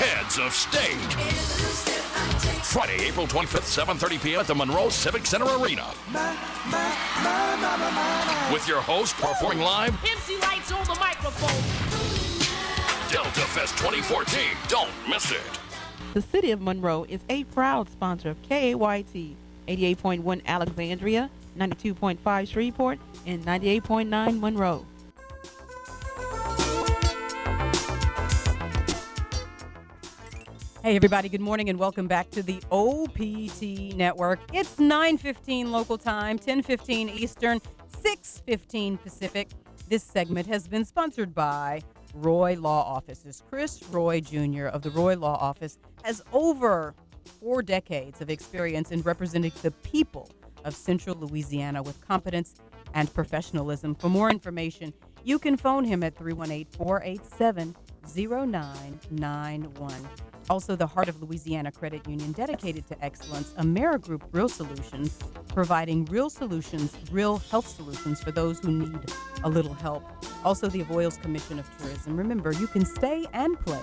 Heads of State. Friday, April 25th, 7.30 p.m. at the Monroe Civic Center Arena. With your host performing live, MC Lights on the microphone. Delta Fest 2014. Don't miss it. The City of Monroe is a proud sponsor of KAYT 88.1 Alexandria, 92.5 Shreveport, and 98.9 Monroe. Hey everybody, good morning and welcome back to the OPT network. It's 9:15 local time, 10:15 Eastern, 6:15 Pacific. This segment has been sponsored by Roy Law Offices. Chris Roy Jr. of the Roy Law Office has over 4 decades of experience in representing the people of Central Louisiana with competence and professionalism. For more information, you can phone him at 318 487 0991. Also, the Heart of Louisiana Credit Union, dedicated to excellence, Amerigroup Real Solutions, providing real solutions, real health solutions for those who need a little help. Also, the Avoyelles Commission of Tourism. Remember, you can stay and play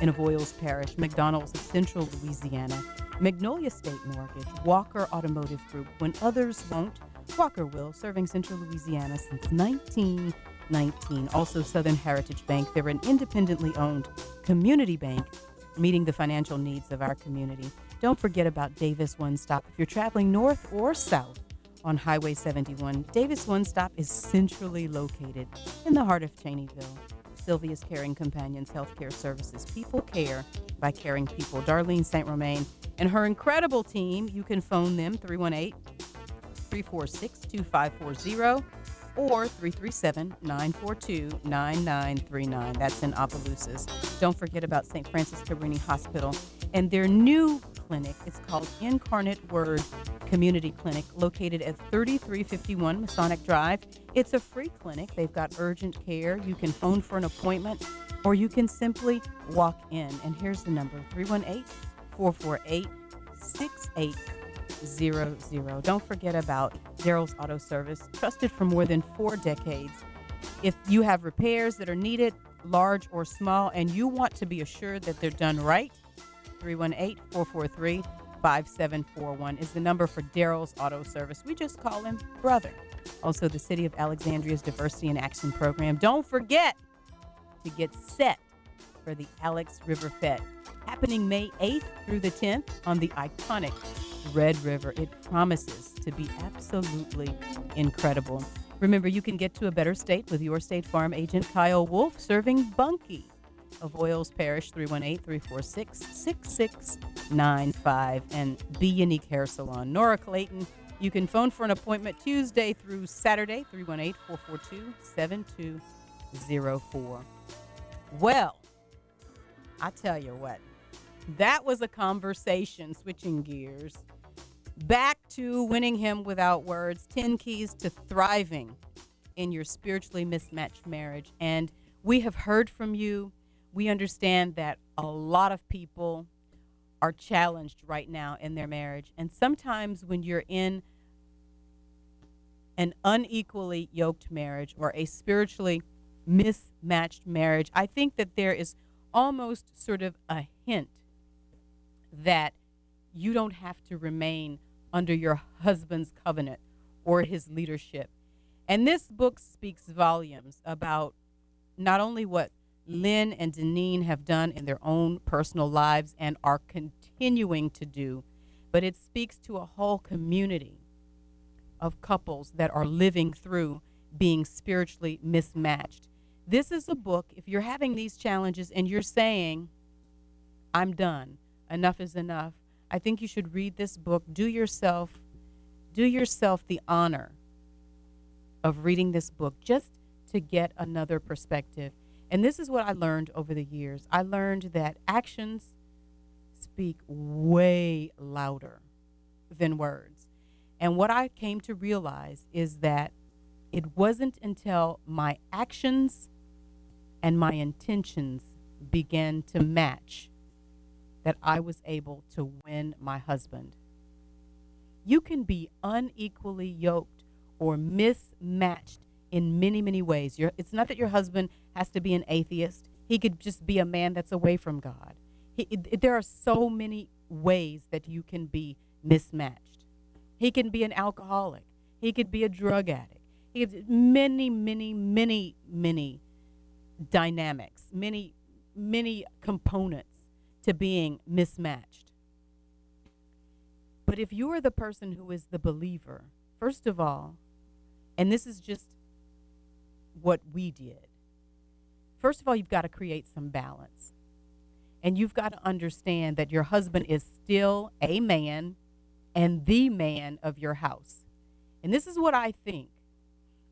in Avoyelles Parish, McDonald's of Central Louisiana, Magnolia State Mortgage, Walker Automotive Group. When others won't, Walker will, serving Central Louisiana since 1919. Also, Southern Heritage Bank. They're an independently owned community bank meeting the financial needs of our community. Don't forget about Davis One Stop. If you're traveling north or south on Highway 71, Davis One Stop is centrally located in the heart of Cheneyville. Sylvia's Caring Companions Healthcare Services. People care by caring people. Darlene St. Romain and her incredible team. You can phone them 318 346 2540 or 337 942 9939. That's in Opelousas. Don't forget about St. Francis Cabrini Hospital and their new clinic. It's called Incarnate Word Community Clinic, located at 3351 Masonic Drive. It's a free clinic. They've got urgent care. You can phone for an appointment or you can simply walk in. And here's the number 318 448 6800. Don't forget about Daryl's Auto Service, trusted for more than four decades. If you have repairs that are needed, large or small, and you want to be assured that they're done right, 318 443 5741 is the number for Daryl's Auto Service. We just call him Brother. Also, the City of Alexandria's Diversity and Action Program. Don't forget to get set for the Alex River Fete, happening May 8th through the 10th on the iconic Red River. It promises to be absolutely incredible. Remember, you can get to a better state with your State Farm agent Kyle Wolf serving Bunkie Avoyelles Parish 318 346 6695 and Be Unique Hair Salon. Nora Clayton, you can phone for an appointment Tuesday through Saturday 318 442 7204. Well, I tell you what, that was a conversation switching gears back to winning him without words 10 keys to thriving in your spiritually mismatched marriage. And we have heard from you. We understand that a lot of people are challenged right now in their marriage. And sometimes when you're in an unequally yoked marriage or a spiritually mismatched marriage i think that there is almost sort of a hint that you don't have to remain under your husband's covenant or his leadership. And this book speaks volumes about not only what Lynn and Dineen have done in their own personal lives and are continuing to do, but it speaks to a whole community of couples that are living through being spiritually mismatched. This is a book, if you're having these challenges and you're saying, I'm done, enough is enough, I think you should read this book. Do yourself do yourself the honor of reading this book just to get another perspective. And this is what I learned over the years. I learned that actions speak way louder than words. And what I came to realize is that it wasn't until my actions and my intentions began to match that I was able to win my husband. You can be unequally yoked or mismatched in many, many ways. You're, it's not that your husband has to be an atheist, he could just be a man that's away from God. He, it- there are so many ways that you can be mismatched. He can be an alcoholic. He could be a drug addict. He has many, many, many, many dynamics, many, many components to being mismatched. But if you are the person who is the believer, first of all, and this is just what we did, first of all, you've got to create some balance. And you've got to understand that your husband is still a man and the man of your house. And this is what I think.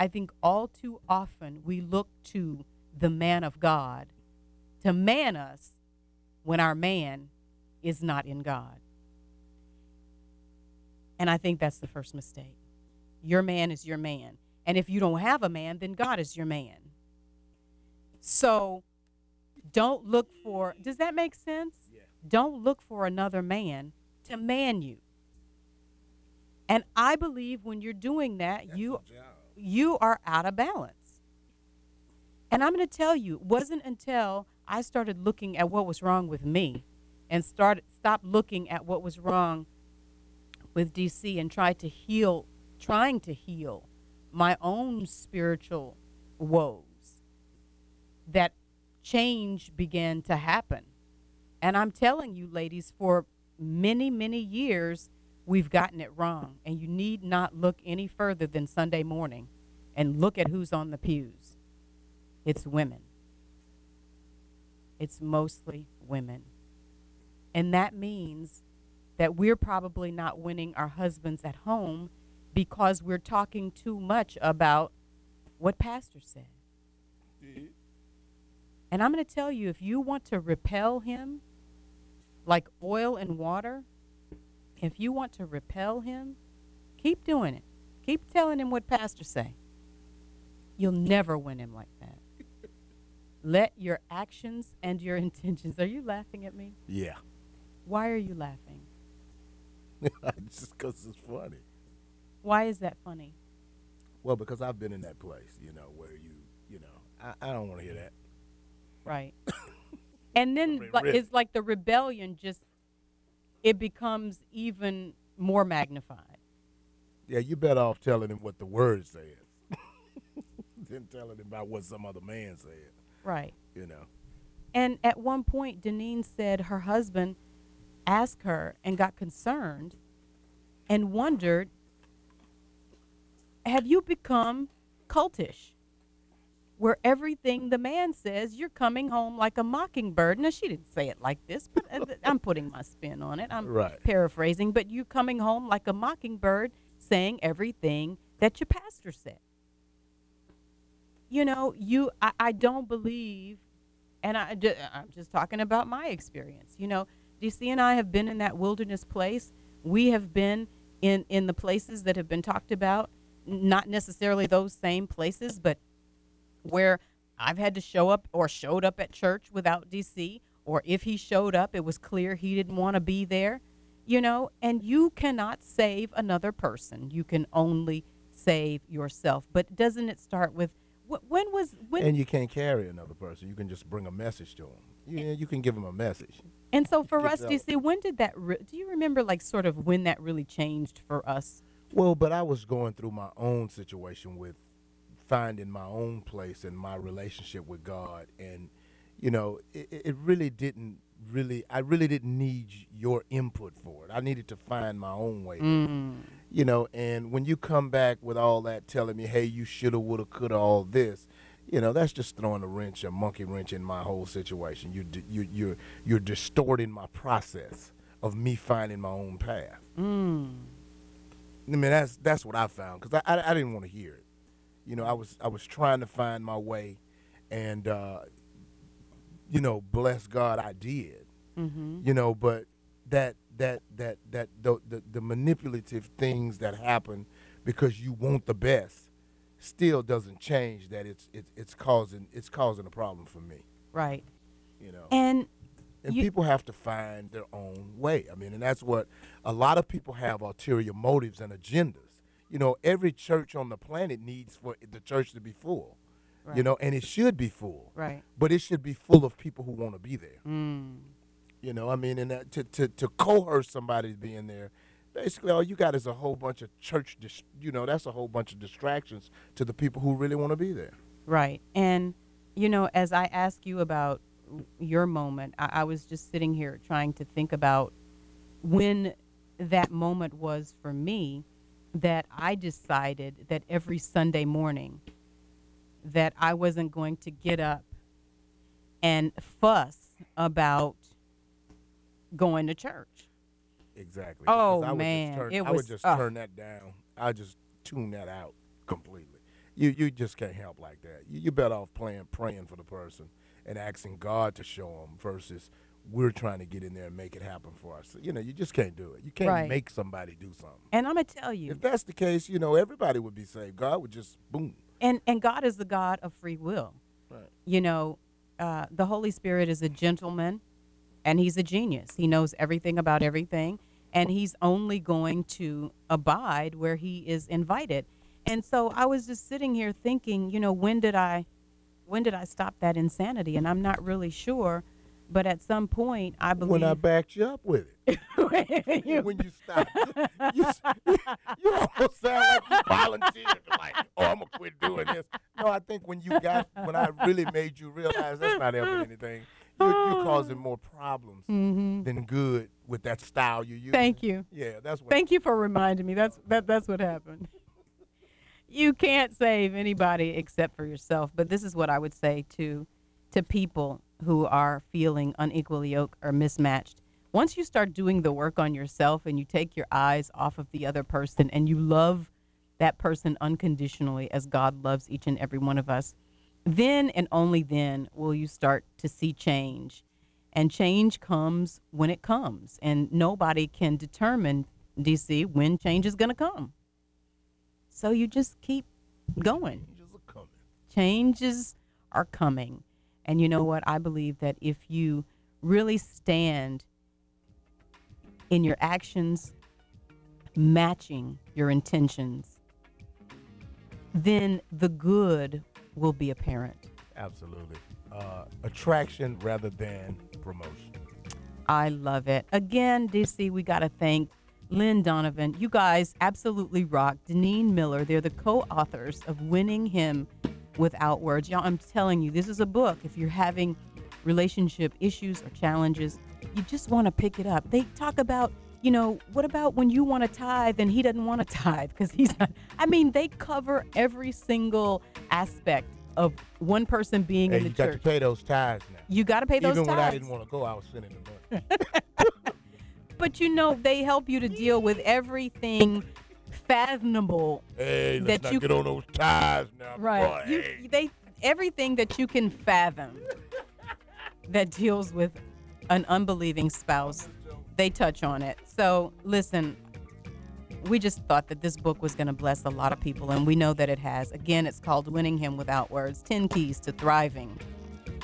I think all too often we look to the man of God to man us when our man is not in God. And I think that's the first mistake. Your man is your man. And if you don't have a man, then God is your man. So don't look for, does that make sense? Yeah. Don't look for another man to man you. And I believe when you're doing that, That's you you are out of balance. And I'm going to tell you, it wasn't until I started looking at what was wrong with me and started stopped looking at what was wrong with DC and tried to heal trying to heal my own spiritual woes that change began to happen. And I'm telling you ladies for many many years we've gotten it wrong and you need not look any further than Sunday morning and look at who's on the pews. It's women. It's mostly women. And that means that we're probably not winning our husbands at home because we're talking too much about what pastor said. And I'm going to tell you if you want to repel him like oil and water, if you want to repel him, keep doing it. Keep telling him what pastor say. You'll never win him like that. Let your actions and your intentions. Are you laughing at me? Yeah. Why are you laughing? Just because it's funny. Why is that funny? Well, because I've been in that place, you know, where you, you know, I, I don't want to hear that. Right. and then like, it's like the rebellion just it becomes even more magnified. Yeah, you better off telling him what the word says than telling him about what some other man said, Right. you know. And at one point Dineen said her husband asked her and got concerned and wondered have you become cultish? Where everything the man says, you're coming home like a mockingbird. Now, she didn't say it like this, but uh, I'm putting my spin on it. I'm Right. paraphrasing, but you coming home like a mockingbird saying everything that your pastor said. You know, you I, I don't believe and I, I'm just talking about my experience. You know, DC and I have been in that wilderness place. We have been in in the places that have been talked about, not necessarily those same places, but where I've had to show up or showed up at church without DC, or if he showed up, it was clear he didn't want to be there, you know, and you cannot save another person. You can only save yourself. But doesn't it start with when was when And you can't carry another person. You can just bring a message to them You, you can give them a message. And so for us, that- DC, when did that? Re- do you remember, like, sort of when that really changed for us? Well, but I was going through my own situation with finding my own place in my relationship with God, and you know, it, it it really didn't really. I really didn't need your input for it. I needed to find my own way. Mm. You know, and when you come back with all that telling me, "Hey, you shoulda, woulda, coulda," all this, you know, that's just throwing a wrench, a monkey wrench in my whole situation. You, you, you're, you're distorting my process of me finding my own path. Mm. I mean, that's that's what I found because I, I I didn't want to hear it. You know, I was I was trying to find my way, and uh, you know, bless God, I did. Mm-hmm. You know, but that that that that the the, the manipulative things that happen because you want the best still doesn't change that it's it's it's causing it's causing a problem for me. Right. You know. And And You- people have to find their own way. I mean, and that's what a lot of people have ulterior motives and agendas. You know, every church on the planet needs for the church to be full. You know, and it should be full. right. But it should be full of people who want to be there. Mm. You know, I mean, and that, to, to to coerce somebody to be in there, basically all you got is a whole bunch of church. Dis- you know, that's a whole bunch of distractions to the people who really want to be there. Right. And, you know, as I ask you about your moment, I, I was just sitting here trying to think about when that moment was for me that I decided that every Sunday morning that I wasn't going to get up and fuss about going to church. Exactly. Oh, I would just man, turn- it I would just ugh. turn that down. I just tune that out completely. You you just can't help like that. You you better off playing praying for the person and asking God to show them versus we're trying to get in there and make it happen for us. You know, you just can't do it. You can't Right. make somebody do something. And I'm going to tell you, If that's the case, you know, everybody would be saved. God would just boom. and and God is the God of free will. Right. You know, uh, the Holy Spirit is a gentleman, and he's a genius. He knows everything about everything, and he's only going to abide where he is invited. And so I was just sitting here thinking, you know, when did I, when did I stop that insanity? And I'm not really sure, but at some point, I believe. When I backed you up with it. You- when you stopped, you, you almost sound like you volunteered. Like, oh, I'm gonna quit doing this. No, I think when you got, when I really made you realize that's not helping anything. You're, you're causing more problems than good with that style you use. Mm-hmm. Thank you. Yeah, that's what. Thank you for reminding me. That's that. That's what happened. You can't save anybody except for yourself. But this is what I would say to to people who are feeling unequally yoked or mismatched. Once you start doing the work on yourself and you take your eyes off of the other person and you love that person unconditionally as God loves each and every one of us, then and only then will you start to see change. And change comes when it comes. And nobody can determine, DC, when change is going to come. So you just keep going. Changes are coming. Changes are coming. And you know what? I believe that if you really stand in your actions matching your intentions, then the good will be apparent. Absolutely. Uh, attraction rather than promotion. I love it. Again, DC, we got to thank Lynn Donovan. You guys absolutely rock. Dineen Miller, they're the co authors of Winning Him Without Words. Y'all, I'm telling you, this is a book. If you're having relationship issues or challenges, you just want to pick it up. They talk about, you know, what about when you want to tithe and he doesn't want to tithe because he's not. I mean, they cover every single aspect of one person being Hey, in you the got to pay those tithes now. you got to pay those Even tithes. when I didn't want to go, I was sending the money. But you know, they help you to deal with everything fathomable. Hey, That let's not you- get on those tithes now. Right. Boy, You, hey. they everything that you can fathom that deals with an unbelieving spouse, they touch on it. So listen, we just thought that this book was going to bless a lot of people, and we know that it has. Again, it's called Winning Him Without Words 10 Keys to Thriving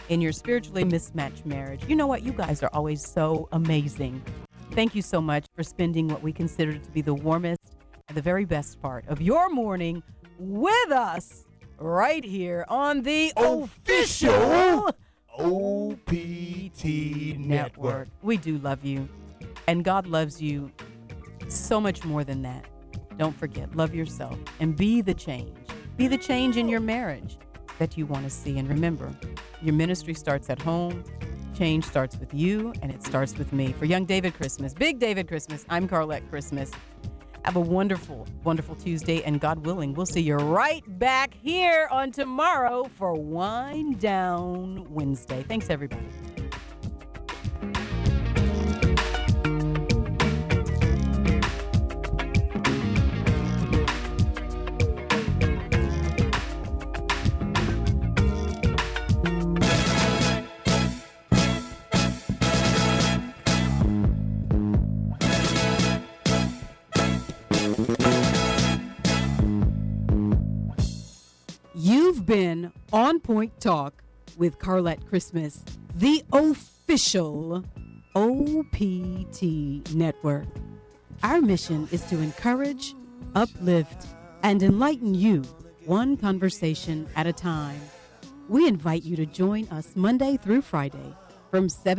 in Your Spiritually Mismatched Marriage. You know what? You guys are always so amazing. Thank you so much for spending what we consider to be the warmest and the very best part of your morning with us right here on the Official official OPT Network. we do love you, and God loves you so much more than that. Don't forget, love yourself and be the change. Be the change in your marriage that you want to see. And remember, your ministry starts at home. Change starts with you, and it starts with me. For Young David Christmas, Big David Christmas, I'm Carlette Christmas. Have a wonderful, wonderful Tuesday, and God willing, we'll see you right back here on tomorrow for Wind Down Wednesday. Thanks, everybody. Been on Point Talk with Carlette Christmas, the official OPT network. Our mission is to encourage, uplift, and enlighten you one conversation at a time. We invite you to join us Monday through Friday from 7